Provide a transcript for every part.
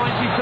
93rd minute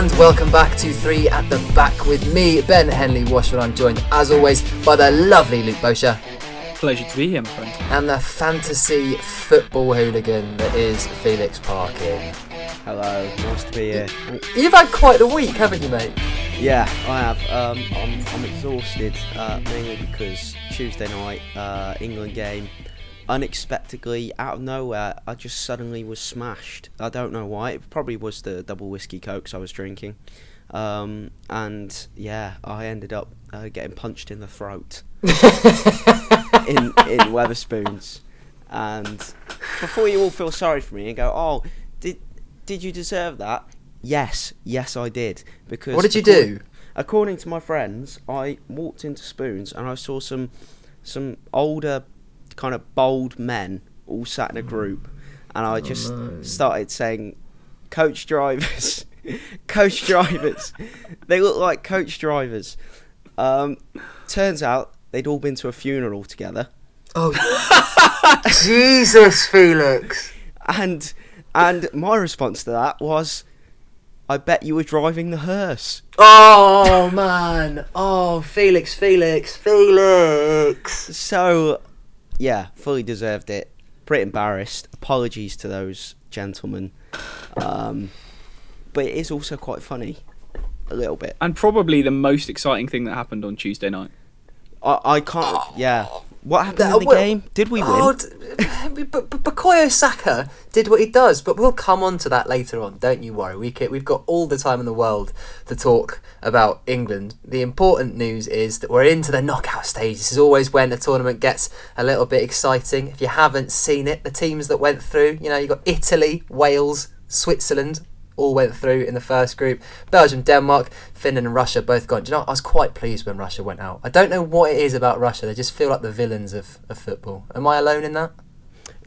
and welcome back to Three at the Back with me, Ben Henley Washford. I'm joined as always by the lovely Luke Bosher Pleasure to be here, my friend. and the fantasy football hooligan that is Felix Parkin. Hello, nice to be here. You've had quite the week, haven't you, mate? Yeah, I have. Um, I'm, I'm exhausted, uh, mainly because Tuesday night, uh, England game, unexpectedly, out of nowhere, I just suddenly was smashed. I don't know why. It probably was the double whiskey cokes I was drinking. Um, and yeah, I ended up uh, getting punched in the throat in, in Wetherspoons. And before you all feel sorry for me and go, oh, did did you deserve that? Yes, yes, I did. Because What did you according- do? According to my friends, I walked into Spoons and I saw some some older, kind of bold men all sat in a group, and I just started saying, "Coach drivers, coach drivers." they look like coach drivers. Um, turns out they'd all been to a funeral together. Oh, Jesus, Felix. And and my response to that was, I bet you were driving the hearse. Oh, man. Oh, Felix, Felix, Felix. So, yeah, fully deserved it. Pretty embarrassed. Apologies to those gentlemen. Um, but it is also quite funny, a little bit. And probably the most exciting thing that happened on Tuesday night. I, I can't. Yeah. What happened That- in the well- game? Did we win? Oh, d- but, Bukayo Saka did what he does, but we'll come on to that later on. Don't you worry. We can, we've got all the time in the world to talk about England. The important news is that we're into the knockout stage. This is always when the tournament gets a little bit exciting. If you haven't seen it, the teams that went through, you know, you got Italy, Wales, Switzerland. All went through in the first group. Belgium, Denmark, Finland, and Russia both gone. Do you know? I was quite pleased when Russia went out. I don't know what it is about Russia. They just feel like the villains of, of football. Am I alone in that?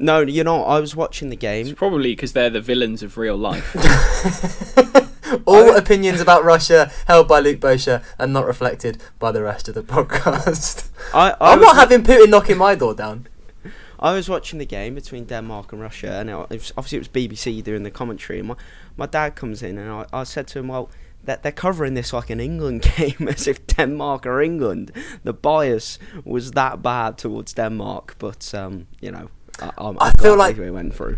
No, you know, I was watching the It's game. probably because they're the villains of real life. All opinions about Russia held by Luke Bosher and not reflected by the rest of the podcast. I, I I'm was not having Putin knocking my door down. I was watching the game between Denmark and Russia, and it was, obviously it was BBC doing the commentary. And my, my dad comes in, and I, I said to him, "Well, that they're covering this like an England game, as if Denmark or England. The bias was that bad towards Denmark, but um, you know, I, feel like- we went through.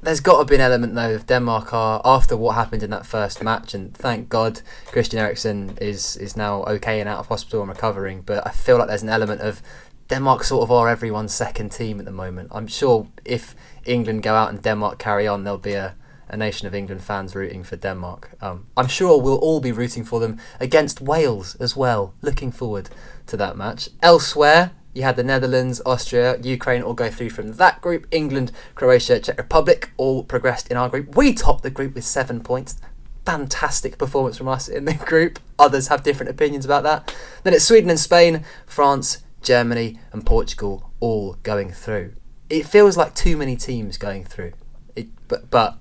There's got to be an element though of Denmark are after what happened in that first match, and thank God Christian Eriksen is is now okay and out of hospital and recovering. But I feel like there's an element of Denmark sort of are everyone's second team at the moment. I'm sure if England go out and Denmark carry on, there'll be a, a nation of England fans rooting for Denmark. Um, I'm sure we'll all be rooting for them against Wales as well. Looking forward to that match. Elsewhere, you had the Netherlands, Austria, Ukraine all go through from that group. England, Croatia, Czech Republic all progressed in our group. We topped the group with seven points. Fantastic performance from us in the group. Others have different opinions about that. Then it's Sweden and Spain, France, Germany, and Portugal all going through. It feels like too many teams going through. It, but but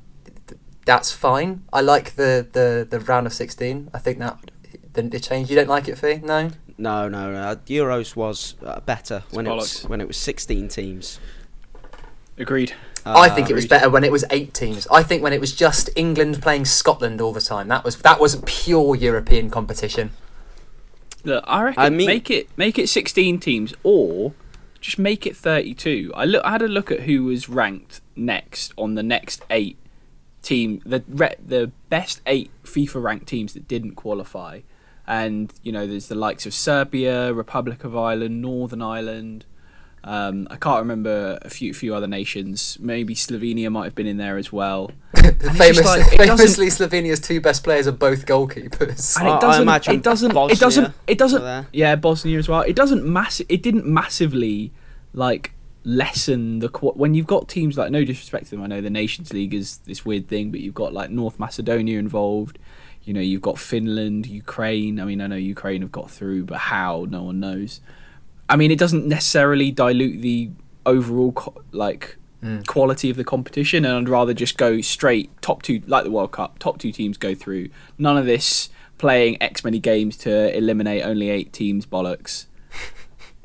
that's fine. I like the, the, the round of 16. I think that the, change. You don't like it, Fee? No? No, no, no. Euros was uh, better when it was when it was 16 teams. Agreed. I think it was better when it was eight teams. I think when it was just England playing Scotland all the time. That was that was pure European competition. Look, I reckon I mean- make it make it 16 teams or just make it 32. I look I had a look at who was ranked next on the next 8 team, the re- the best eight FIFA ranked teams that didn't qualify, and you know there's the likes of Serbia, Republic of Ireland, Northern Ireland. Um, I can't remember a few few other nations. Maybe Slovenia might have been in there as well. it's Famous, like, famously, Slovenia's two best players are both goalkeepers. and I- I it doesn't. imagine it doesn't. Bosnia it doesn't. It doesn't. Yeah, Bosnia as well. It doesn't mass. It didn't massively like lessen the qu- when you've got teams like no disrespect to them. I know the Nations League is this weird thing, but you've got like North Macedonia involved. You know, you've got Finland, Ukraine. I mean, I know Ukraine have got through, but how? No one knows. I mean, it doesn't necessarily dilute the overall co- like quality of the competition, and I'd rather just go straight top two, like the World Cup. Top two teams go through. None of this playing X many games to eliminate only eight teams bollocks.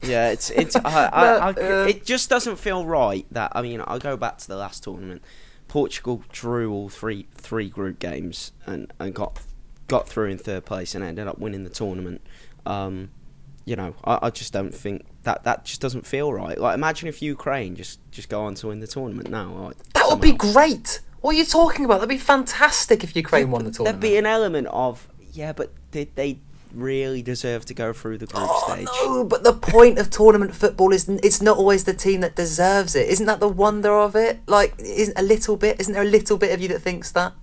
Yeah, it's it's. I, I, I, uh, it just doesn't feel right that I mean I'll go back to the last tournament. Portugal drew all three three group games and, and got got through in third place and ended up winning the tournament. Um, you know, I, I just don't think that that just doesn't feel right. Like imagine if Ukraine just just go on to win the tournament now. Like, That would be great. What are you talking about? That'd be fantastic if Ukraine won the tournament. There'd be an element of yeah, but did they really deserve to go through the group Oh, stage? no, but the point of tournament football is it's not always the team that deserves it. Isn't that the wonder of it? Like, isn't a little bit? Isn't there a little bit of you that thinks that?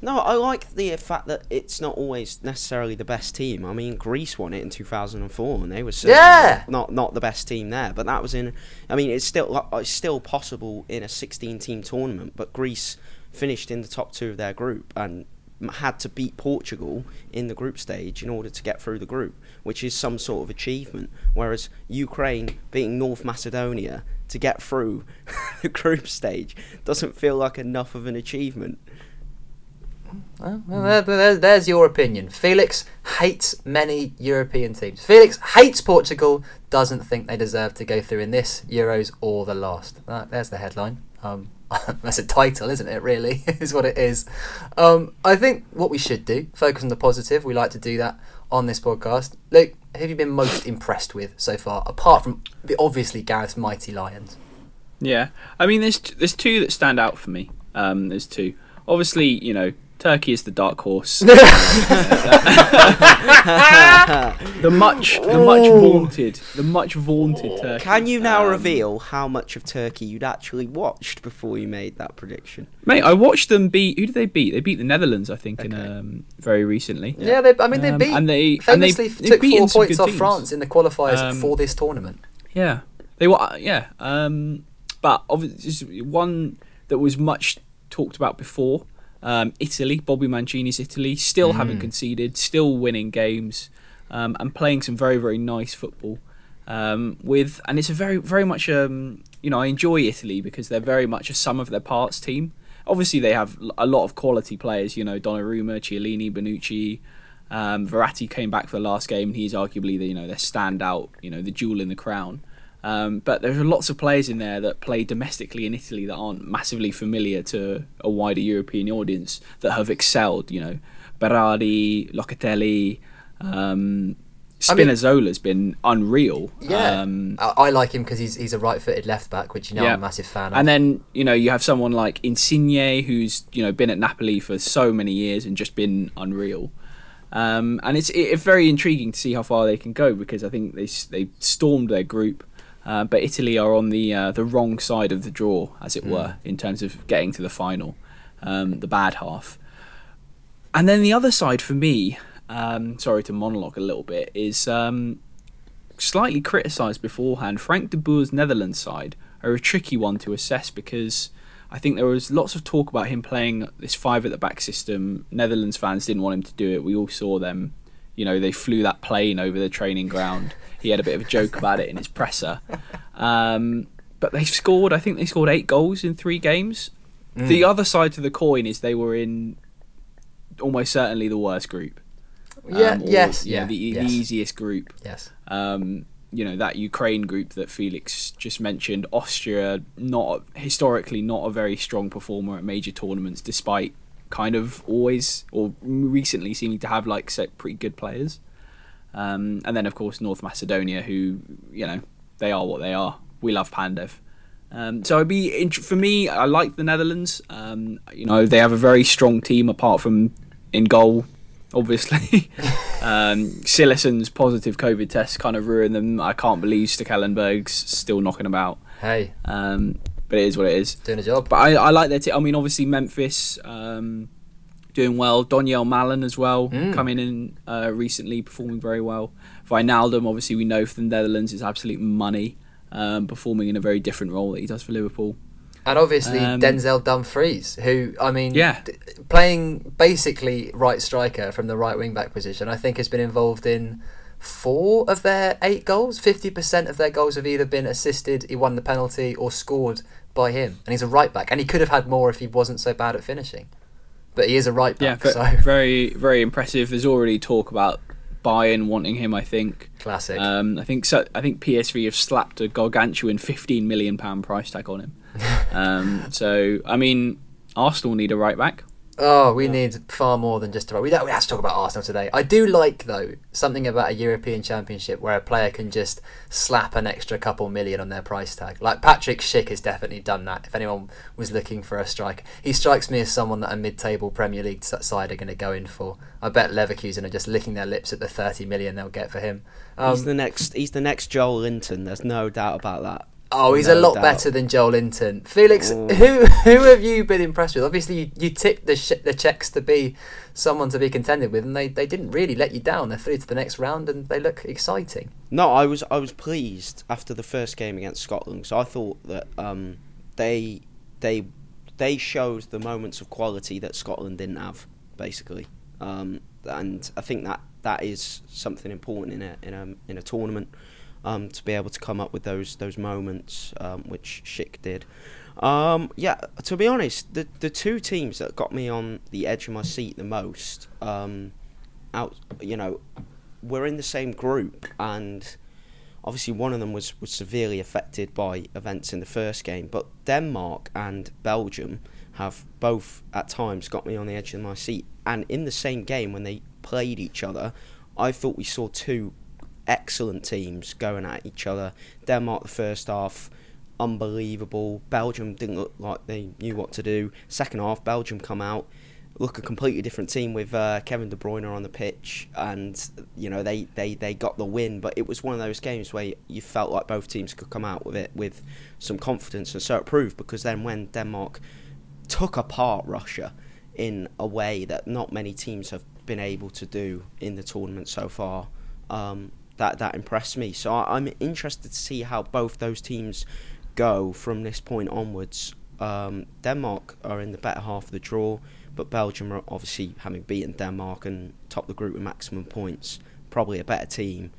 No, I like the fact that it's not always necessarily the best team. I mean, Greece won it in 2004, and they were certainly Yeah. not not the best team there. But that was in. I mean, it's still it's still possible in a 16-team tournament. But Greece finished in the top two of their group and had to beat Portugal in the group stage in order to get through the group, which is some sort of achievement. Whereas Ukraine beating North Macedonia to get through the group stage doesn't feel like enough of an achievement. Well, well, there- there- there's your opinion. Felix hates many European teams. Felix hates Portugal. Doesn't think they deserve to go through in this Euros or the last. That, there's the headline. Um, that's a title, isn't it? Really, is what it is. Um, I think what we should do focus on the positive. We like to do that on this podcast. Luke, who have you been most impressed with so far, apart from the obviously Gareth's mighty Lions? Yeah, I mean, there's there's two that stand out for me. Um, there's two. Obviously, you know, Turkey is the dark horse. the much the much vaunted the much vaunted Turkey. Can you now Um, reveal how much of Turkey you'd actually watched before you made that prediction? Mate, I watched them beat. Who did they beat? They beat the Netherlands, I think, in um, very recently. Yeah, they, I mean they Um, beat and they- and they- famously they've took beaten four points off teams. France in the qualifiers Um, for this tournament. Yeah, they were. Yeah, um, but obviously one that was much talked about before. Um, Italy, Bobby Mancini's Italy, still haven't conceded, still winning games, um, and playing some very very nice football. Um, with and it's a very very much um, you know I enjoy Italy because they're very much a sum of their parts team. Obviously they have a lot of quality players. You know Donnarumma, Chiellini, Bonucci. Um, Verratti came back for the last game, and he's arguably the you know their standout, you know the jewel in the crown. Um, but there are lots of players in there that play domestically in Italy that aren't massively familiar to a wider European audience that have excelled. You know, Berardi, Locatelli, um, I mean- Spinazzola's been unreal. Yeah, Um, I, I like him because he's he's a right-footed left back, which you know Yeah. I'm a massive fan of. And then you know you have someone like Insigne who's you know been at Napoli for so many years and just been unreal. Um, and it's it's very intriguing to see how far they can go because I think they they stormed their group, uh, but Italy are on the uh, the wrong side of the draw, as it were, in terms of getting to the final, um, the bad half. And then the other side for me, um, sorry to monologue a little bit, is um, slightly criticised beforehand. Frank de Boer's Netherlands side are a tricky one to assess because I think there was lots of talk about him playing this five at the back system. Netherlands fans didn't want him to do it. We all saw them. You know, they flew that plane over the training ground. He had a bit of a joke about it in his presser. Um, but they scored, I think they scored eight goals in three games. The other side to the coin is they were in almost certainly the worst group. yeah, Um, or, yes, you know, yeah, the, yes, the easiest group yes. um, you know that Ukraine group that Felix just mentioned. Austria, not historically not a very strong performer at major tournaments, despite kind of always or recently seeming to have like set pretty good players. Um, and then of course North Macedonia, who you know they are what they are. We love Pandev. Um, so it'd be int- for me. I like the Netherlands. Um, you know, they have a very strong team apart from in goal, obviously. um, positive COVID test kind of ruined them. I can't believe Stekelenburg's still knocking about. Hey, Um, but it is what it is. doing a job. But I, I like their team. I mean, obviously Memphis um, doing well. Donyell Malen as well, Mm. coming in uh, recently, performing very well. Wijnaldum, obviously we know from the Netherlands is absolute money, um, performing in a very different role that he does for Liverpool. And obviously Um, Denzel Dumfries, who I mean, Yeah. d- playing basically right striker from the right wing back position, I think has been involved in four of their eight goals. Fifty percent of their goals have either been assisted, he won the penalty, or scored by him. And he's a right back, and he could have had more if he wasn't so bad at finishing. But he is a right back. ve- so very very impressive. There's already talk about Bayern wanting him. I think. classic. Um, I think so, I think PSV have slapped a gargantuan 15 million pound price tag on him. um, so I mean, Arsenal need a right back. Oh, we need far more than just about. We don't. We have to talk about Arsenal today. I do like though something about a European Championship where a player can just slap an extra couple million on their price tag. Like Patrick Schick has definitely done that. If anyone was looking for a striker, he strikes me as someone that a mid-table Premier League side are going to go in for. I bet Leverkusen are just licking their lips at the thirty million they'll get for him. Um, he's the next. He's the next Joelinton. There's no doubt about that. Oh, he's a lot doubt. better than Joelinton. Felix, Ooh. who who have you been impressed with? Obviously, you, you ticked the sh- the checks to be someone to be contended with, and they, they didn't really let you down. They're through to the next round, and they look exciting. No, I was I was pleased after the first game against Scotland. So I thought that um, they they they showed the moments of quality that Scotland didn't have, basically. Um, and I think that that is something important in a in a in a tournament. Um, to be able to come up with those those moments, um, which Schick did. Um, yeah, to be honest, the the two teams that got me on the edge of my seat the most, um, out you know, were in the same group, and obviously one of them was, was severely affected by events in the first game. But Denmark and Belgium have both at times got me on the edge of my seat, and in the same game when they played each other, I thought we saw two excellent teams going at each other. Denmark the first half unbelievable. Belgium didn't look like they knew what to do. Second half, Belgium come out, look a completely different team with uh, Kevin De Bruyne on the pitch, and you know they, they, they got the win. But it was one of those games where you felt like both teams could come out with it with some confidence, and so it proved because then when Denmark took apart Russia in a way that not many teams have been able to do in the tournament so far. Um, that that impressed me. So I, I'm interested to see how both those teams go from this point onwards. Um, Denmark are in the better half of the draw, but Belgium are obviously having beaten Denmark and top the group with maximum points, probably a better team.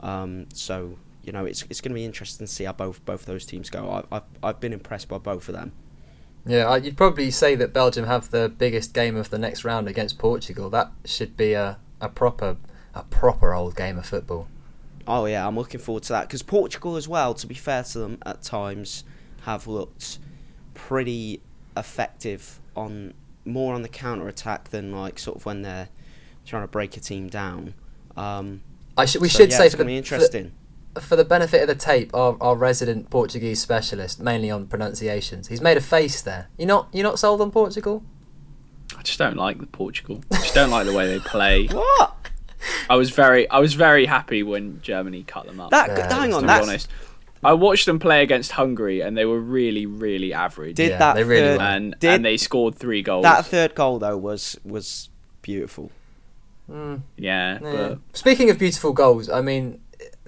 Um, so you know it's it's going to be interesting to see how both both those teams go. I, I've I've been impressed by both of them. Yeah, you'd probably say that Belgium have the biggest game of the next round against Portugal. That should be a, a proper a proper old game of football. Oh yeah, I'm looking forward to that because Portugal as well. To be fair to them, at times have looked pretty effective on more on the counter attack than like sort of when they're trying to break a team down. Um, I should we so, should yeah, say it's for the, gonna be for the- interesting. for the benefit of the tape, our, our resident Portuguese specialist, mainly on pronunciations, he's made a face there. You not you not sold on Portugal? I just don't like the Portugal. I just don't like the way they play. What? I was very, I was very happy when Germany cut them up. That Yeah, hang on, to be honest, I watched them play against Hungary, and they were really, really average. did Yeah, that they really third, were. and did and they scored three goals. that third goal though was was beautiful. Mm, yeah, yeah. but Speaking of beautiful goals, I mean,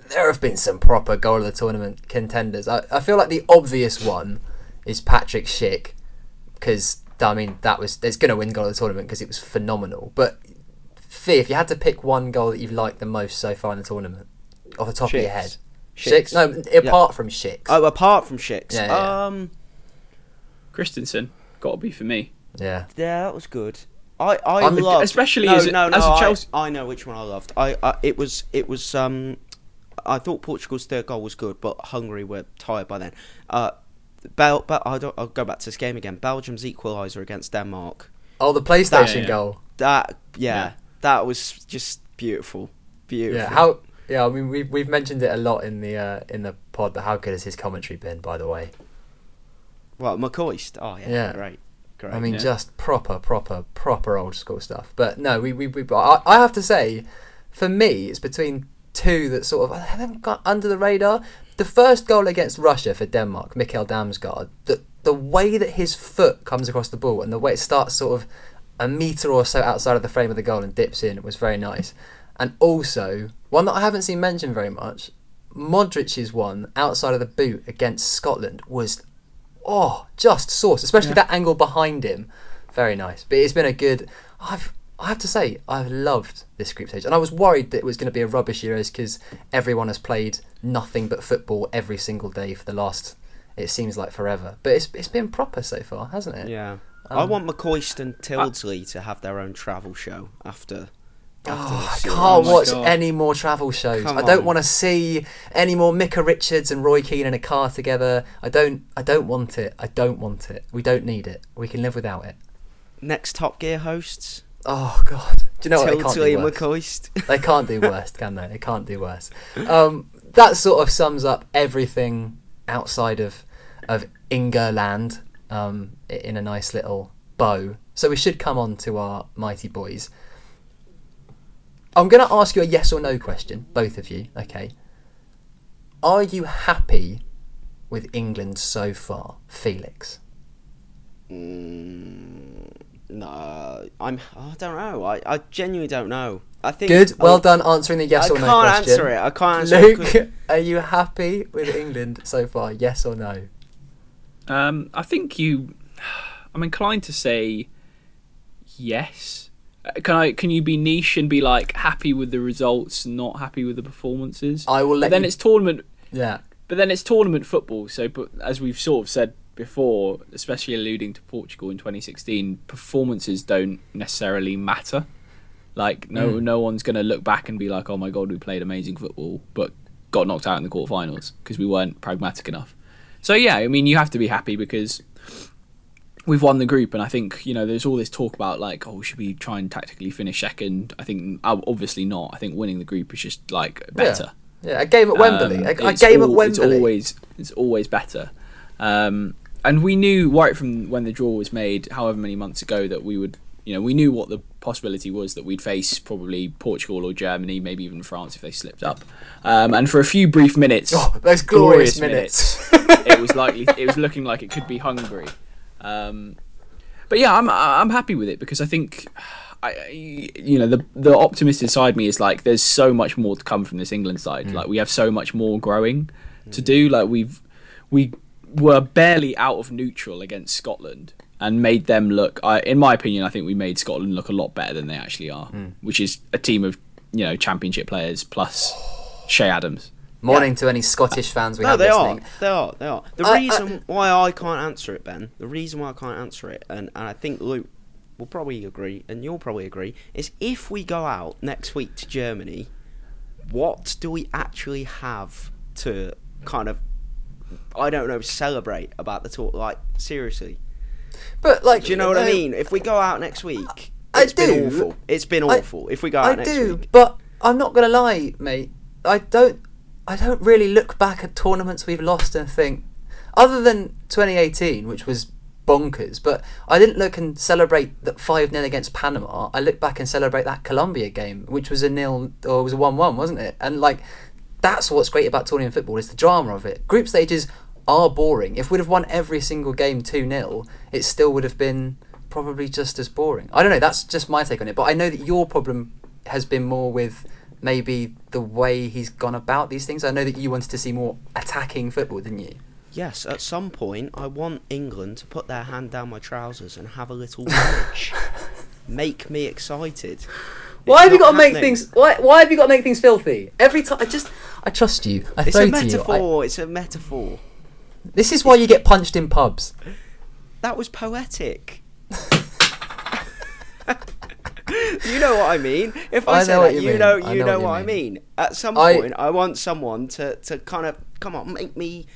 there have been some proper goal of the tournament contenders. I, I feel like the obvious one is Patrick Schick because I mean that was it's going to win goal of the tournament because it was phenomenal. But Fee, if you had to pick one goal that you've liked the most so far in the tournament, off the top of your head, Schick's. Schick's. No, apart from Schick's. Oh, apart from Schick's, Yeah, yeah. um, Christensen got to be for me. yeah. yeah, that was good. I I I'm- loved, especially no, as a- no, no, as a I- Chelsea- I, know which one I loved. I, I it was it was um, I thought Portugal's third goal was good, but Hungary were tired by then. Uh, Bel, but I don't, I'll go back to this game again. Belgium's equaliser against Denmark. Oh, the PlayStation Yeah, yeah. goal. That yeah, Yeah. That was just beautiful, beautiful. Yeah. How? Yeah. I mean, we've we've mentioned it a lot in the uh, in the pod, but how good has his commentary been? By the way. Well, McCoist. Oh yeah, Yeah. great, great. I mean, Yeah. just proper, proper, proper old school stuff. But no, we, we, we I, I have to say, for me, it's between two that sort of I haven't got under the radar. The first goal against Russia for Denmark, Mikkel Damsgaard, the the way that his foot comes across the ball and the way it starts sort of a meter or so outside of the frame of the goal and dips in was very nice. And also one that I haven't seen mentioned very much, Modric's one outside of the boot against Scotland was oh, just sauce, especially that angle behind him. Very nice. But it's been a good. I've I have to say I've loved this group stage, and I was worried that it was going to be a rubbish Euros because everyone has played nothing but football every single day for the last. It seems like forever, but it's it's been proper so far, hasn't it? yeah, Um, I want McCoist and Tyldesley to have their own travel show after. after Oh, I can't Oh watch God. any more travel shows. Come I don't on. want to see any more Micah Richards and Roy Keane in a car together. I don't. I don't want it. I don't want it. We don't need it. We can live without it. Next Top Gear hosts. Oh God! Do you know what? Can't Tyldesley do and worse. McCoist. They can't do worse, can they? They can't do worse. Um, that sort of sums up everything outside of of Ingerland um, in a nice little bow. So we should come on to our mighty boys. I'm going to ask you a yes or no question, both of you. Okay. Are you happy with England so far, Felix? Mm, no, I'm. I don't know. I, I genuinely don't know. I think. Good. Well oh, done answering the yes I or no question. I can't answer it. I can't answer it. Luke, are you happy with England so far? Yes or no? Um, I think you. I'm inclined to say yes. Uh, Can I? Can you be niche and be like happy with the results, not happy with the performances? I will let But then you- it's tournament. Yeah. But then it's tournament football. So, but as we've sort of said before, especially alluding to Portugal in 2016, performances don't necessarily matter. Like no, Mm. no one's going to look back and be like, "Oh my god, we played amazing football," but got knocked out in the quarterfinals because we weren't pragmatic enough. So yeah, I mean, you have to be happy because we've won the group, and I think you know there's all this talk about like, oh, should we try and tactically finish second? I think uh, obviously not. I think winning the group is just like better. Yeah, a game at Wembley. Um, a, a game at Wembley. It's always it's always better. Um, and we knew right from when the draw was made, however many months ago, that we would. You know, we knew what the possibility was that we'd face probably Portugal or Germany, maybe even France if they slipped up. Um, and for a few brief minutes, Oh, those glorious minutes. it was likely it was looking like it could be Hungary. Um, but yeah, I'm I'm happy with it because I think I I- you know the the optimist inside me is like there's so much more to come from this England side. Like we have so much more growing to do. Like we've we were barely out of neutral against Scotland and made them look. I, in my opinion, I think we made Scotland look a lot better than they actually are, hmm. which is a team of you know championship players plus Che Adams. Morning to any Scottish fans we No, have they listening. are. They are. They are. The I- I- reason why I can't answer it, Ben, the reason why I can't answer it, and, and I think Luke will probably agree, and you'll probably agree, is if we go out next week to Germany, what do we actually have to kind of, I don't know, celebrate about the talk? Like, seriously. But like, Do you know what I mean? If we go out next week, I it's been awful. It's been I- awful. if we go out next week, I next do, week. but I'm not gonna lie, mate. I don't. I don't really look back at tournaments we've lost and think, other than 2018, which was bonkers. But I didn't look and celebrate that five 0 against Panama. I look back and celebrate that Colombia game, which was a nil or was a one-one, wasn't it? And like, that's what's great about tournament football is the drama of it. Group stages are boring. If we'd have won every single game 2 0, it still would have been probably just as boring. I don't know, that's just my take on it. But I know that your problem has been more with maybe the way he's gone about these things. I know that you wanted to see more attacking football, didn't you? Yes, at some point, I want England to put their hand down my trousers and have a little rummage. make me excited. Why It's have you got to make things? Why, why have you got to make things filthy every time? I just, I trust you. I It's a to you. I- metaphor. It's a metaphor. This is why you get punched in pubs. That was poetic. you know what I mean. If I, I say that, you you know, you know know, what what I mean. mean. At some I- point, I want someone to, to kind of come on, make me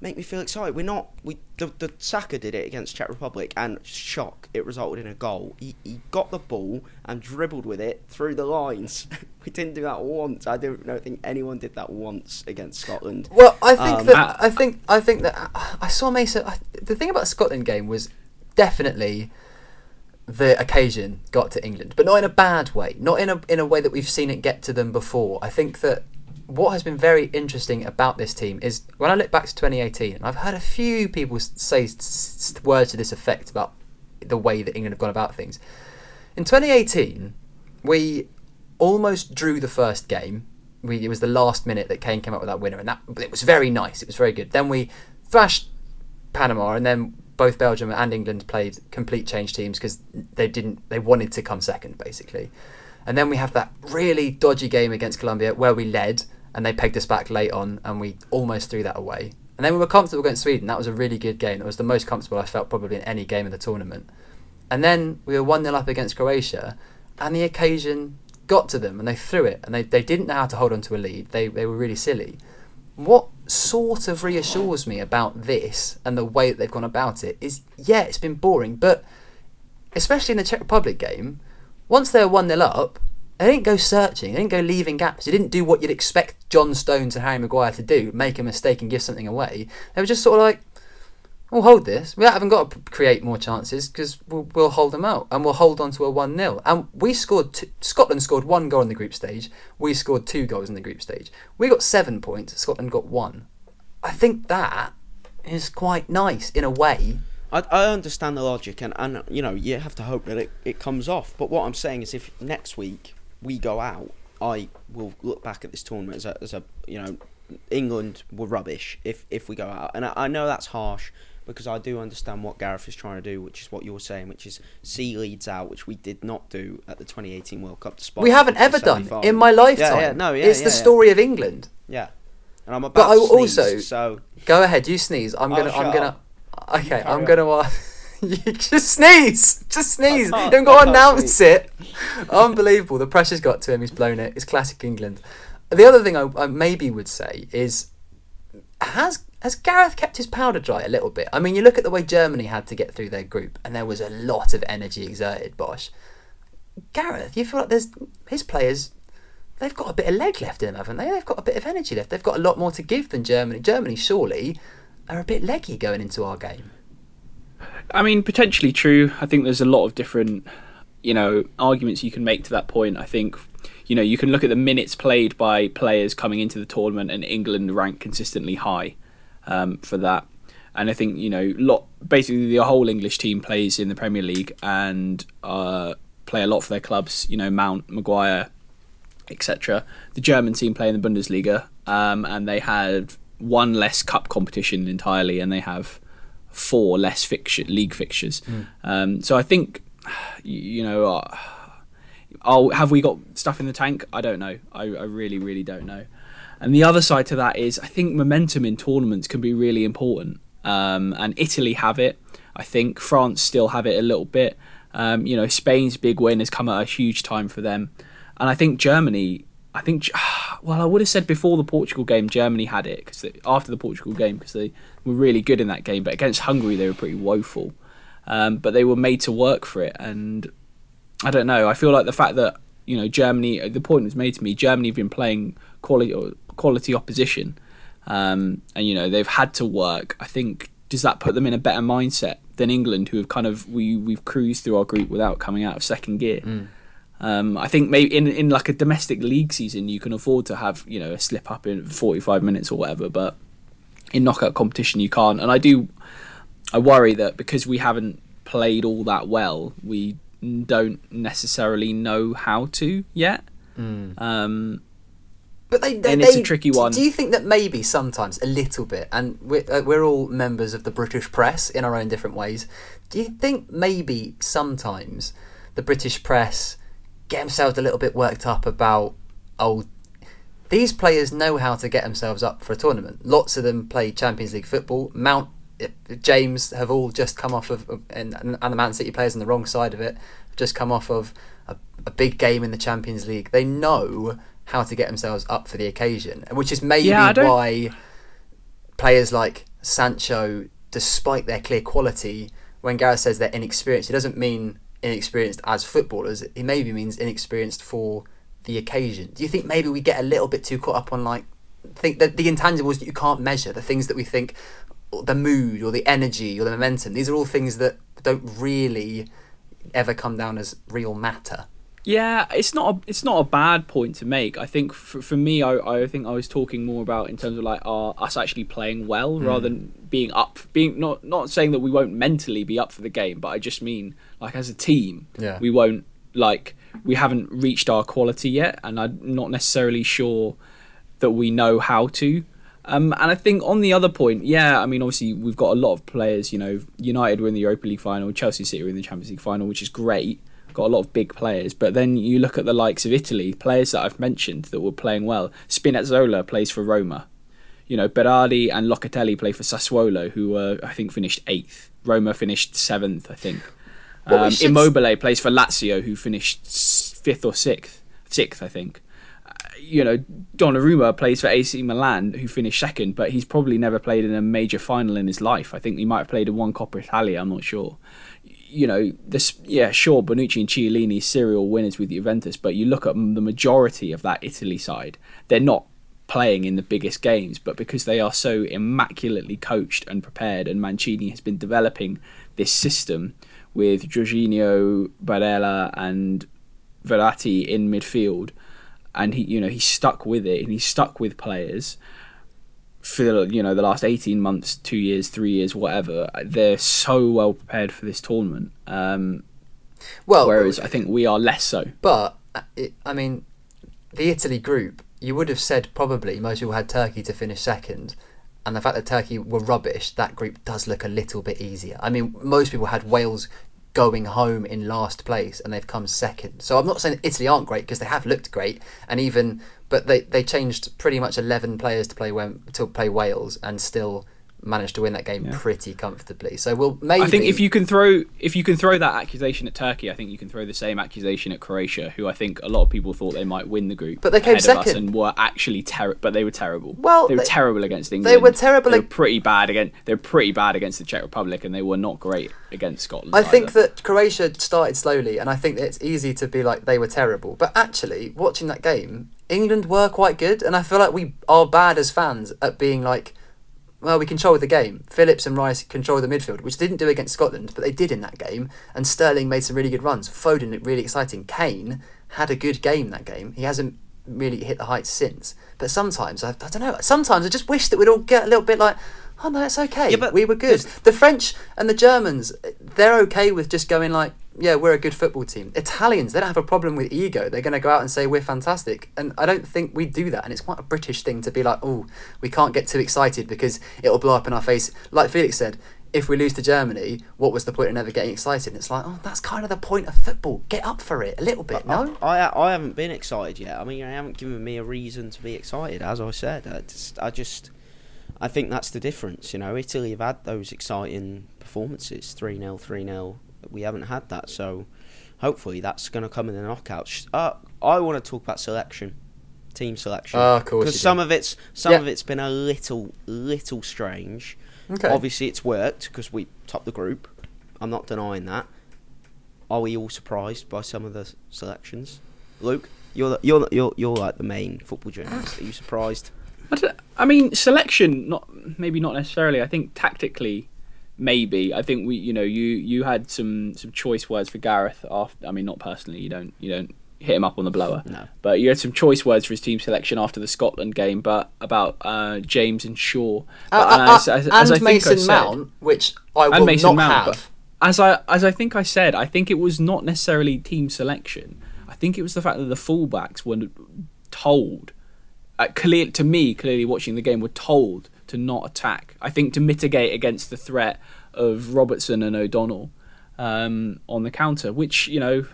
make me feel excited. We're not. We the, the Saka did it against Czech Republic, and shock, it resulted in a goal. He, he got the ball and dribbled with it through the lines. we didn't do that once. I don't, don't think anyone did that once against Scotland. Well, I think Um, that I think I think that I saw Mason. I, the thing about the Scotland game was definitely the occasion got to England, but not in a bad way. Not in a in a way that we've seen it get to them before. I think that what has been very interesting about this team is when I look back to 2018, and I've heard a few people say words to this effect about the way that England have gone about things. In 2018, we almost drew the first game. We, it was the last minute that Kane came up with that winner, and that it was very nice. It was very good. Then we thrashed Panama, and then both Belgium and England played complete change teams because they didn't. They wanted to come second, basically. And then we have that really dodgy game against Colombia where we led and they pegged us back late on, and we almost threw that away. And then we were comfortable against Sweden. That was a really good game. It was the most comfortable I felt probably in any game of the tournament. And then we were 1 0 up against Croatia, and the occasion got to them, and they threw it, and they, they didn't know how to hold on to a lead. They, they were really silly. What sort of reassures me about this and the way that they've gone about it is yeah, it's been boring, but especially in the Czech Republic game, once they were 1 0 up, they didn't go searching, they didn't go leaving gaps, they didn't do what you'd expect John Stones and Harry Maguire to do, make a mistake and give something away. They were just sort of like, we'll hold this. We haven't got to create more chances because we'll, we'll hold them out and we'll hold on to a 1 0. And we scored, two, Scotland scored one goal in the group stage, we scored two goals in the group stage. We got seven points, Scotland got one. I think that is quite nice in a way. I, I understand the logic, and, and you know you have to hope that it, it comes off. But what I'm saying is, if next week we go out, I will look back at this tournament as a, as a you know England were rubbish if if we go out, and I, I know that's harsh because I do understand what Gareth is trying to do, which is what you're saying, which is see leads out, which we did not do at the 2018 World Cup. Despite We haven't ever done in my lifetime. Yeah, yeah, no, yeah, it's yeah, the story of England. Yeah, and I'm about But I sneeze, also- so Go ahead, you sneeze. I'm gonna. I'm gonna. up. Okay, I'm on. gonna. You just sneeze. Just sneeze. You can't- haven't got to announce it. Unbelievable. The pressure's got to him. He's blown it. It's classic England. The other thing I, I maybe would say is, has has Gareth kept his powder dry a little bit? I mean, you look at the way Germany had to get through their group, and there was a lot of energy exerted. Bosh, Gareth, you feel like there's his players. They've got a bit of leg left in them, haven't they? They've got a bit of energy left. They've got a lot more to give than Germany. Germany, surely, are a bit leggy going into our game. I mean, potentially true. I think there's a lot of different, you know, arguments you can make to that point. I think, you know, you can look at the minutes played by players coming into the tournament, and England rank consistently high um, for that. And I think you know, lot basically the whole English team plays in the Premier League and uh, play a lot for their clubs. You know, Mount, Maguire, etc. The German team play in the Bundesliga, um, and they had one less cup competition entirely, and they have four less fixture, league fixtures. Um, so I think, you, you know, uh, oh, have we got stuff in the tank? I don't know. I, I really, really don't know. And the other side to that is, I think momentum in tournaments can be really important. Um, and Italy have it. I think France still have it a little bit. Um, you know, Spain's big win has come at a huge time for them, and I think Germany. I think, well, I would have said before the Portugal game, Germany had it because after the Portugal game, because they were really good in that game. But against Hungary, they were pretty woeful. Um, but they were made to work for it, and I don't know. I feel like the fact that you know Germany. The point was made to me. Germany have been playing quality quality opposition, um, and you know they've had to work. I think does that put them in a better mindset than England, who have kind of we we've cruised through our group without coming out of second gear. Um, I think maybe in in like a domestic league season, you can afford to have you know a slip up in forty five minutes or whatever, but in knockout competition you can't. And I do, I worry that because we haven't played all that well, we don't necessarily know how to yet. Um, But they, they And it's a tricky one. Do you think that maybe sometimes a little bit, and we're, uh, we're all members of the British press in our own different ways. Do you think maybe sometimes the British press get themselves a little bit worked up about oh these players know how to get themselves up for a tournament. Lots of them play Champions League football. Mount, James have all just come off of, and, and the Man City players on the wrong side of it have just come off of a, a big game in the Champions League. They know how to get themselves up for the occasion, which is maybe Yeah, why players like Sancho, despite their clear quality, when Gareth says they're inexperienced, it doesn't mean inexperienced as footballers. It maybe means inexperienced for the occasion. Do you think maybe we get a little bit too caught up on like think that the intangibles that you can't measure, the things that we think the mood or the energy or the momentum, these are all things that don't really ever come down as real matter. Yeah, it's not a, it's not a bad point to make. I think for, for me, I, I think I was talking more about in terms of like our, us actually playing well Hmm. rather than being up, being not not saying that we won't mentally be up for the game, but I just mean like as a team, Yeah. we won't like we haven't reached our quality yet, and I'm not necessarily sure that we know how to. Um, and I think on the other point, yeah, I mean, obviously we've got a lot of players. You know, United were in the Europa League final, Chelsea City were in the Champions League final, which is great. Got a lot of big players, but then you look at the likes of Italy, players that I've mentioned that were playing well. Spinazzola plays for Roma. You know, Berardi and Locatelli play for Sassuolo, who were I think finished eighth. Roma finished seventh, I think. Um, should- Immobile plays for Lazio, who finished fifth or sixth, sixth, I think. Uh, You know, Donnarumma plays for AC Milan, who finished second, but he's probably never played in a major final in his life. I think he might have played in one Coppa Italia. I'm not sure. You know, this yeah, sure, Bonucci and Chiellini serial winners with Juventus, but you look at the majority of that Italy side, they're not playing in the biggest games, but because they are so immaculately coached and prepared, and Mancini has been developing this system with Jorginho, Barella, and Verratti in midfield, and he, you know, he's stuck with it, and he's stuck with players for you know the last eighteen months, two years, three years, whatever. They're so well prepared for this tournament, um, Well, whereas I think we are less so. But uh, I mean, the Italy group, you would have said probably most people had Turkey to finish second, and the fact that Turkey were rubbish, that group does look a little bit easier. I mean, most people had Wales going home in last place, and they've come second. So I'm not saying Italy aren't great because they have looked great, and even but they they changed pretty much eleven players to play to play Wales, and still managed to win that game pretty comfortably. So we'll maybe. I think if you can throw if you can throw that accusation at Turkey, I think you can throw the same accusation at Croatia, who I think a lot of people thought they might win the group, But they came ahead of us second. and were actually terrible. But they were terrible. Well, they were they- terrible against England. were terrible They were pretty bad against. They were pretty bad against the Czech Republic, and they were not great against Scotland. I think that Croatia started slowly, and I think that it's easy to be like they were terrible. But actually, watching that game, England were quite good, and I feel like we are bad as fans at being like, well, we controlled the game. Phillips and Rice controlled the midfield, which they didn't do against Scotland, but they did in that game. And Sterling made some really good runs. Foden looked really exciting. Kane had a good game that game. He hasn't really hit the heights since. But sometimes I, I don't know. Sometimes I just wish that we'd all get a little bit like. Oh no, it's okay. Yeah, but we were good. The French and the Germans, they're okay with just going like, yeah, we're a good football team. Italians, they don't have a problem with ego. They're going to go out and say we're fantastic, and I don't think we do that. And it's quite a British thing to be like, oh, we can't get too excited because it'll blow up in our face. Like Felix said, if we lose to Germany, what was the point of never getting excited? And it's like, oh, that's kind of the point of football. Get up for it a little bit, no? I I haven't been excited yet. I mean, you haven't given me a reason to be excited. As I said, I just, I just, I think that's the difference. You know, Italy have had those exciting performances, three 0 three 0 We haven't had that, so hopefully that's going to come in the knockouts. Uh, I want to talk about selection, team selection. Oh, of course you Because do. some of it's some Yeah. of it's been a little little strange. Okay. Obviously, it's worked because we topped the group. I'm not denying that. Are we all surprised by some of the selections? Luke, you're the, you're the, you're you're like the main football journalist. Are you surprised? I, I mean, selection, not maybe not necessarily. I think tactically, maybe. I think we, you know, you you had some some choice words for Gareth. After, I mean, not personally. You don't you don't hit him up on the blower. No. But you had some choice words for his team selection after the Scotland game, but about uh, James and Shaw. But- Uh, uh, as- as- and as I think I Mason said- Mount, which I will not Mount. have. As I as I think I said, I think it was not necessarily team selection. I think it was the fact that the fullbacks were told, uh, clear to me, clearly watching the game, were told to not attack. I think to mitigate against the threat of Robertson and O'Donnell um, on the counter, which you know,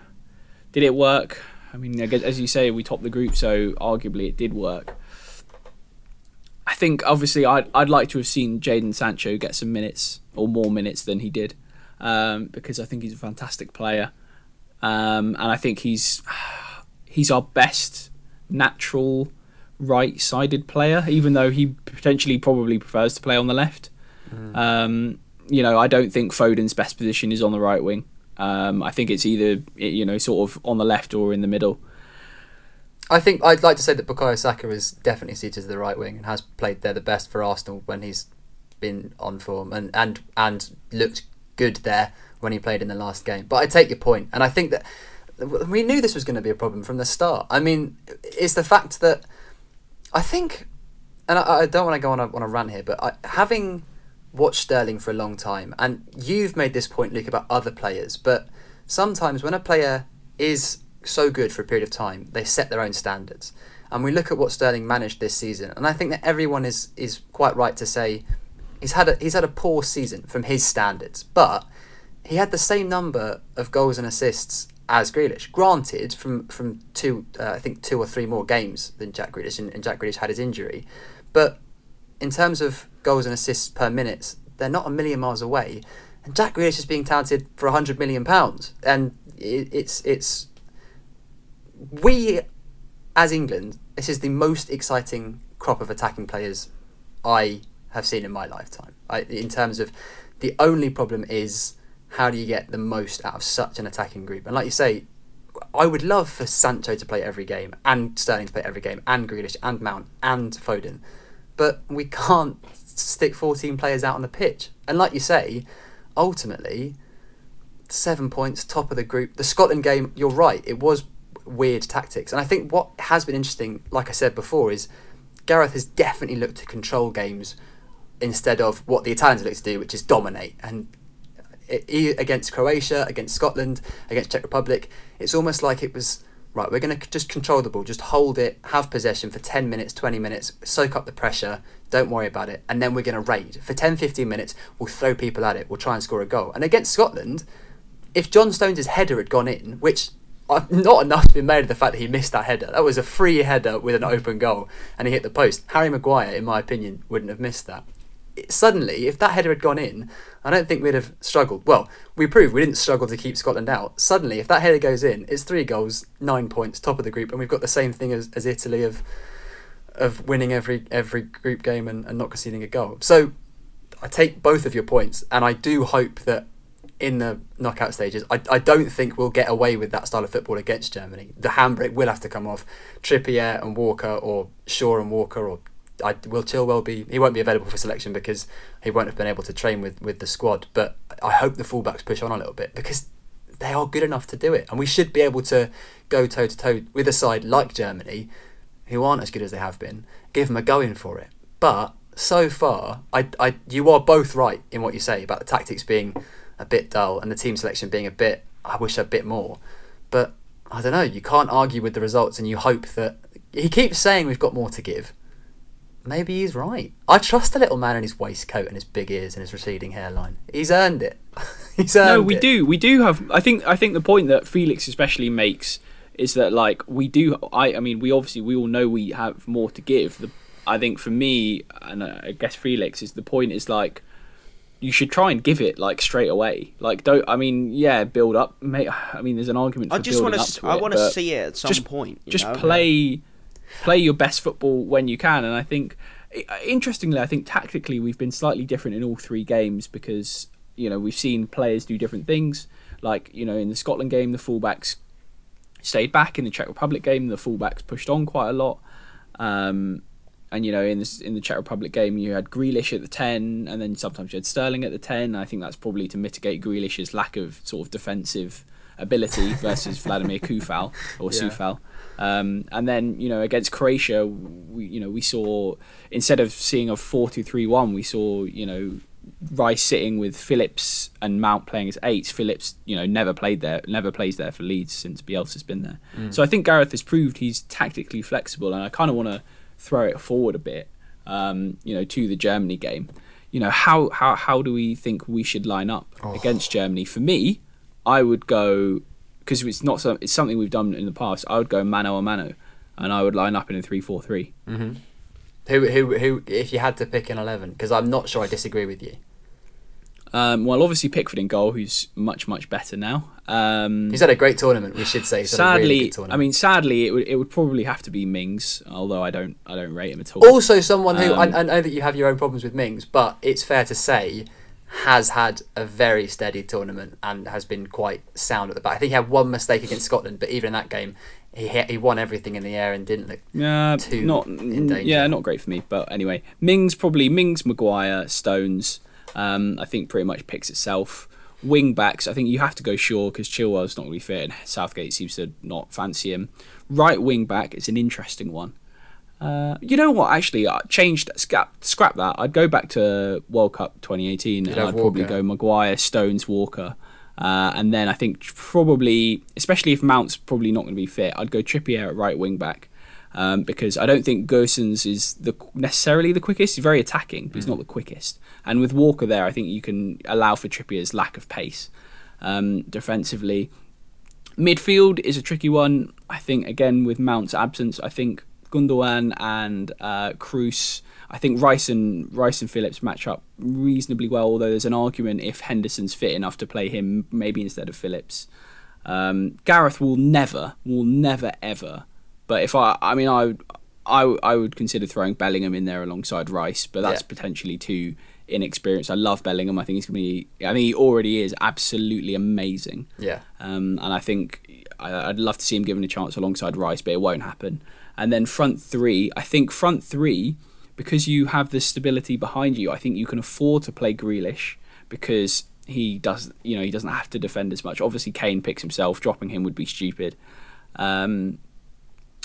did it work? I mean, as you say, we topped the group, so arguably it did work. I think obviously I'd I'd like to have seen Jadon Sancho get some minutes or more minutes than he did, um, because I think he's a fantastic player, um, and I think he's he's our best natural right-sided player, even though he potentially probably prefers to play on the left. Um, you know, I don't think Foden's best position is on the right wing. Um, I think it's either you know sort of on the left or in the middle. I think I'd like to say that Bukayo Saka is definitely suited to the right wing and has played there the best for Arsenal when he's been on form and and and looked good there when he played in the last game. But I take your point, and I think that we knew this was going to be a problem from the start. I mean, it's the fact that I think, and I, I don't want to go on a, on a rant here, but I, having watched Sterling for a long time, and you've made this point, Luke, about other players, but sometimes when a player is so good for a period of time, they set their own standards. And we look at what Sterling managed this season, and I think that everyone is is quite right to say he's had a he's had a poor season from his standards, but he had the same number of goals and assists as Grealish. Granted, from from two, uh, I think two or three more games than Jack Grealish, and, and Jack Grealish had his injury. But in terms of goals and assists per minute, they're not a million miles away. And Jack Grealish is being touted for hundred million pounds, and it, it's it's we as England. This is the most exciting crop of attacking players I have seen in my lifetime. I, in terms of the only problem is how do you get the most out of such an attacking group? And like you say, I would love for Sancho to play every game and Sterling to play every game and Grealish and Mount and Foden, but we can't stick 14 players out on the pitch. And like you say, ultimately, seven points, top of the group. The Scotland game, you're right, it was weird tactics. And I think what has been interesting, like I said before, is Gareth has definitely looked to control games instead of what the Italians look to do, which is dominate. And against Croatia, against Scotland, against Czech Republic, it's almost like it was right. We're going to just control the ball, just hold it, have possession for 10 minutes, 20 minutes, soak up the pressure, don't worry about it, and then we're going to raid. For 10, 15 minutes, we'll throw people at it, we'll try and score a goal. And against Scotland, if John Stones' header had gone in, which uh, not enough to be made of the fact that he missed that header. That was a free header with an open goal, and he hit the post. Harry Maguire, in my opinion, wouldn't have missed that suddenly, if that header had gone in, I don't think we'd have struggled. Well, we proved we didn't struggle to keep Scotland out. Suddenly, if that header goes in, it's three goals, nine points, top of the group, and we've got the same thing as, as Italy of of winning every every group game and, and not conceding a goal. So I take both of your points, and I do hope that in the knockout stages, I, I don't think we'll get away with that style of football against Germany. The handbrake will have to come off. Trippier and Walker, or Shaw and Walker, or I will Chilwell be he won't be available for selection because he won't have been able to train with with the squad. But I hope the fullbacks push on a little bit because they are good enough to do it, and we should be able to go toe to toe with a side like Germany, who aren't as good as they have been. Give them a go in for it. But so far, I, I you are both right in what you say about the tactics being a bit dull and the team selection being a bit. I wish a bit more, but I don't know. You can't argue with the results, and you hope that he keeps saying we've got more to give maybe he's right. I trust the little man in his waistcoat and his big ears and his receding hairline. He's earned it. he's earned No, we it. do. We do have. I think. I think the point that Felix especially makes is that like we do. I. I mean, we obviously we all know we have more to give. The, I think for me and I guess Felix is the point is like you should try and give it like straight away. Like don't. I mean, yeah, build up. Mate, I mean, there's an argument. For I just want want to. I want to see it at some just, point. Just know? play, play your best football when you can, and I think, interestingly, I think tactically we've been slightly different in all three games because you know we've seen players do different things. Like you know in the Scotland game, the fullbacks stayed back. In the Czech Republic game, the fullbacks pushed on quite a lot. Um, and you know, in this in the Czech Republic game, you had Grealish at the ten, and then sometimes you had Sterling at the ten. I think that's probably to mitigate Grealish's lack of sort of defensive ability versus Vladimir Coufal or Yeah. Sufal. Um, and then you know against Croatia, we you know we saw instead of seeing a 4-2-3-1, we saw you know Rice sitting with Phillips and Mount playing as eights. Phillips, you know, never played there, never plays there for Leeds since Bielsa's been there. So I think Gareth has proved he's tactically flexible, and I kind of want to throw it forward a bit, um, you know, to the Germany game. You know, how how how do we think we should line up against Germany? For me, I would go because it's not some, it's something we've done in the past. I would go mano a mano, and I would line up in a three-four-three. Who, who, who? If you had to pick an eleven, because I'm not sure I disagree with you. Um, well, obviously Pickford in goal, who's much much better now. Um, He's had a great tournament. We should say. He's had a sadly, really good tournament. I mean, sadly, it would it would probably have to be Mings, although I don't I don't rate him at all. also someone who I, Um, I know that you have your own problems with Mings, but it's fair to say has had a very steady tournament and has been quite sound at the back. I think he had one mistake against Scotland, but even in that game, he he won everything in the air and didn't look. Yeah, too not in danger. yeah, not great for me. But anyway, Mings probably Mings, Maguire, Stones. Um, I think pretty much picks itself. Wing backs, I think you have to go Shaw because Chilwell's not be fit, and Southgate seems to not fancy him. Right wing back, it's an interesting one. Uh, you know what? Actually, I changed scrap scrap that. I'd go back to World Cup 2018, and I'd probably go Maguire, Stones, Walker, uh, and then I think probably, especially if Mount's probably not going to be fit, I'd go Trippier at right wing back um, because I don't think Gersons is the necessarily the quickest. He's very attacking, but he's not the quickest. And with Walker there, I think you can allow for Trippier's lack of pace um, defensively. Midfield is a tricky one. I think again with Mount's absence, I think Gundogan and uh, Kroos. I think Rice and Rice and Phillips match up reasonably well. Although there's an argument if Henderson's fit enough to play him maybe instead of Phillips. Um, Gareth will never, will never ever. But if I, I mean, I, would- I, I would consider throwing Bellingham in there alongside Rice, but that's Yeah. potentially too inexperienced. I love Bellingham. I think he's gonna be. I think he already is absolutely amazing. Yeah. Um, and I think I, I'd love to see him given a chance alongside Rice, but it won't happen. And then front three, I think front three, because you have the stability behind you, I think you can afford to play Grealish because he does, you know, he doesn't have to defend as much. Obviously, Kane picks himself. Dropping him would be stupid. Um,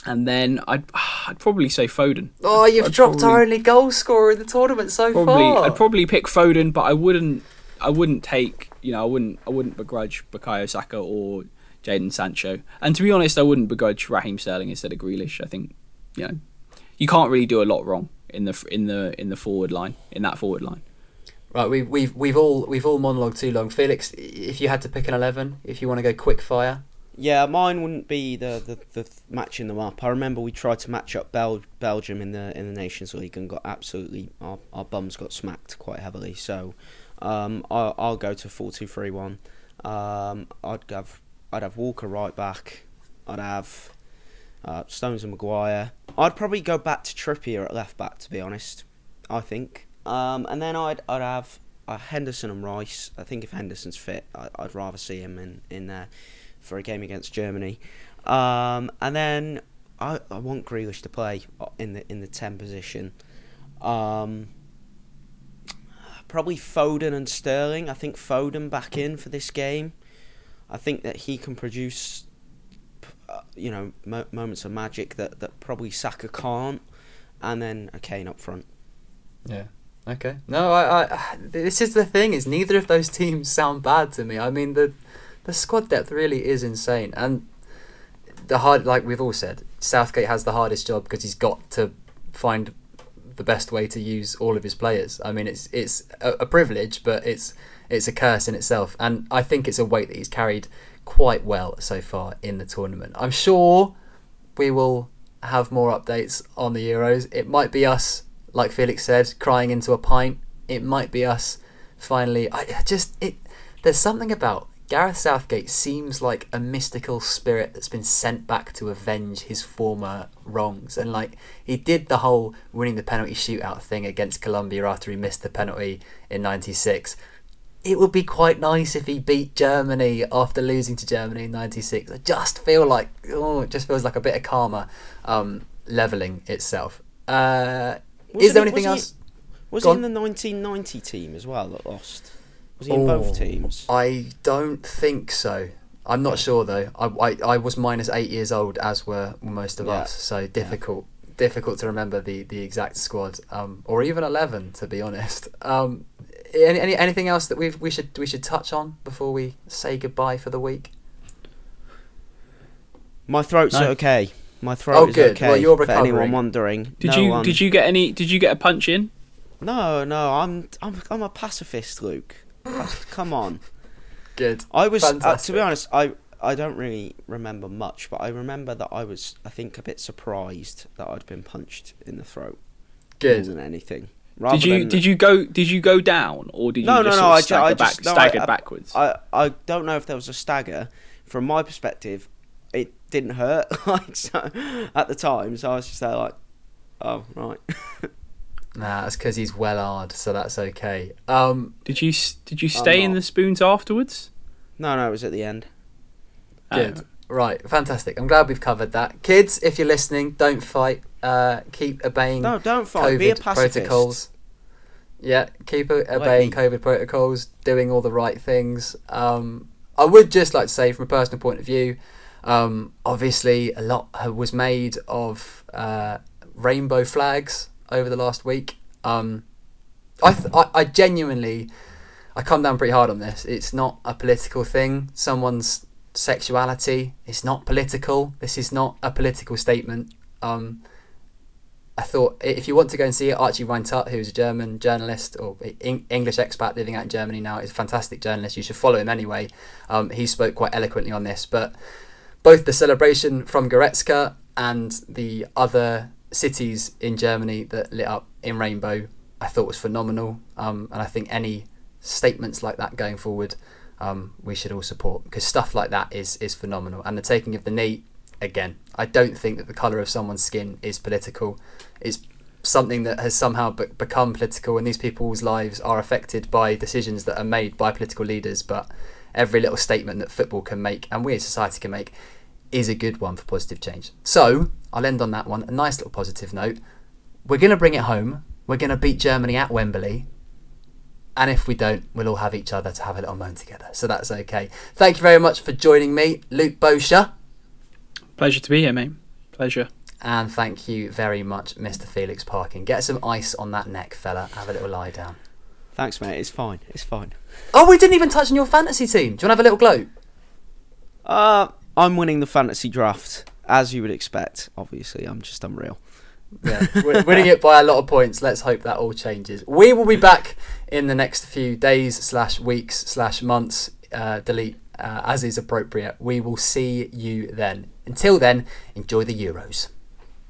and then I'd, I'd probably say Foden. Oh, you've I'd dropped our only goal scorer in the tournament so probably far. I'd probably pick Foden, but I wouldn't I wouldn't take you know I wouldn't I wouldn't begrudge Bukayo Saka or Jadon Sancho. And to be honest, I wouldn't begrudge Raheem Sterling instead of Grealish. I think you know you can't really do a lot wrong in the in the in the forward line in that forward line. Right, we've we've we've all we've all monologued too long. Felix, if you had to pick an eleven, if you want to go quick fire, Yeah, mine wouldn't be the, the, the matching them up. I remember we tried to match up Bel- Belgium in the in the Nations League and got absolutely our, our bums got smacked quite heavily. So um, I'll, I'll go to four two three one. Um, I'd have I'd have Walker right back. I'd have uh, Stones and Maguire. I'd probably go back to Trippier at left back to be honest. I think. Um, and then I'd I'd have uh, Henderson and Rice. I think if Henderson's fit, I, I'd rather see him in in there for a game against Germany. Um, and then I, I want Grealish to play in the in the ten position. Um, probably Foden and Sterling. I think Foden back in for this game. I think that he can produce, uh, you know, mo- moments of magic that, that probably Saka can't. And then a Kane up front. Yeah. Okay. No, I, I. This is the thing: is neither of those teams sound bad to me. I mean, the the squad depth really is insane, and the hard, like we've all said, Southgate has the hardest job because he's got to find the best way to use all of his players. I mean, it's it's a, a privilege, but it's it's a curse in itself, and I think it's a weight that he's carried quite well so far in the tournament. I'm sure we will have more updates on the Euros. It might be us, like Felix said, crying into a pint. It might be us finally. I just it. There's something about Gareth Southgate seems like a mystical spirit that's been sent back to avenge his former wrongs, and like he did the whole winning the penalty shootout thing against Colombia after he missed the penalty in '96 it would be quite nice if he beat Germany after losing to Germany in '96. I just feel like oh, it just feels like a bit of karma um, leveling itself. Uh, is there was anything he- else? Was Go he on. in the 1990 team as well that lost? Was he in both Oh, teams? I don't think so. I'm not sure though. I, I, I was minus eight years old, as were most of Yeah. us. So difficult difficult to remember the, the exact squad, um, or even eleven to be honest. Um, any, any anything else that we we should we should touch on before we say goodbye for the week? My throat's No. okay. My throat Oh, is good. okay. Well, you're recovering. For anyone wondering, Did no you one- did you get any did you get a punch in? No, no. I'm I'm I'm a pacifist, Luke. Come on. Good. I was, uh, to be honest, I I don't really remember much, but I remember that I was, I think, a bit surprised that I'd been punched in the throat more Good. than anything. Rather Did you than, did you go did you go down or did you No, no, just no. sort of I, stagger I back, no, staggered I, backwards? I, I don't know if there was a stagger. From my perspective, it didn't hurt like so, at the time. So I was just there like, oh right. Nah, that's because he's well hard, so that's okay. Um, did you did you stay in the spoons afterwards? no, no, it was at the end. Good. Oh. Right, fantastic. I'm glad we've covered that. Kids, if you're listening, don't fight. Uh, keep obeying No, don't fight. COVID Be a pacifist. protocols. Yeah, keep o- obeying COVID protocols, doing all the right things. Um, I would just like to say, from a personal point of view, um, obviously a lot was made of uh, rainbow flags over the last week. Um, I, I I genuinely, I come down pretty hard on this. It's not a political thing. Someone's sexuality is not political. This is not a political statement. Um, I thought if you want to go and see it, Archie Rhind-Tutt, who's a German journalist or Eng- English expat living out in Germany now, is a fantastic journalist. You should follow him anyway. Um, he spoke quite eloquently on this, but both the celebration from Goretzka and the other cities in Germany that lit up in rainbow, I thought was phenomenal. Um, and I think any statements like that going forward, um, we should all support because stuff like that is is phenomenal. And the taking of the knee, again, I don't think that the colour of someone's skin is political. It's something that has somehow be- become political, and these people's lives are affected by decisions that are made by political leaders. But every little statement that football can make, and we as society can make, is a good one for positive change. So I'll end on that one. A nice little positive note. We're going to bring it home. We're going to beat Germany at Wembley. And if we don't, we'll all have each other to have a little moan together. So that's okay. Thank you very much for joining me, Luke Bosher. Pleasure to be here, mate. Pleasure. And thank you very much, Mr. Felix Parkin. Get some ice on that neck, fella. Have a little lie down. Thanks, mate. It's fine. It's fine. Oh, we didn't even touch on your fantasy team. Do you want to have a little gloat? Uh, I'm winning the fantasy draft as you would expect. Obviously, I'm just unreal. Yeah, winning it by a lot of points. Let's hope that all changes. We will be back in the next few days slash weeks slash months. Uh, delete uh, as is appropriate. We will see you then. Until then, enjoy the Euros.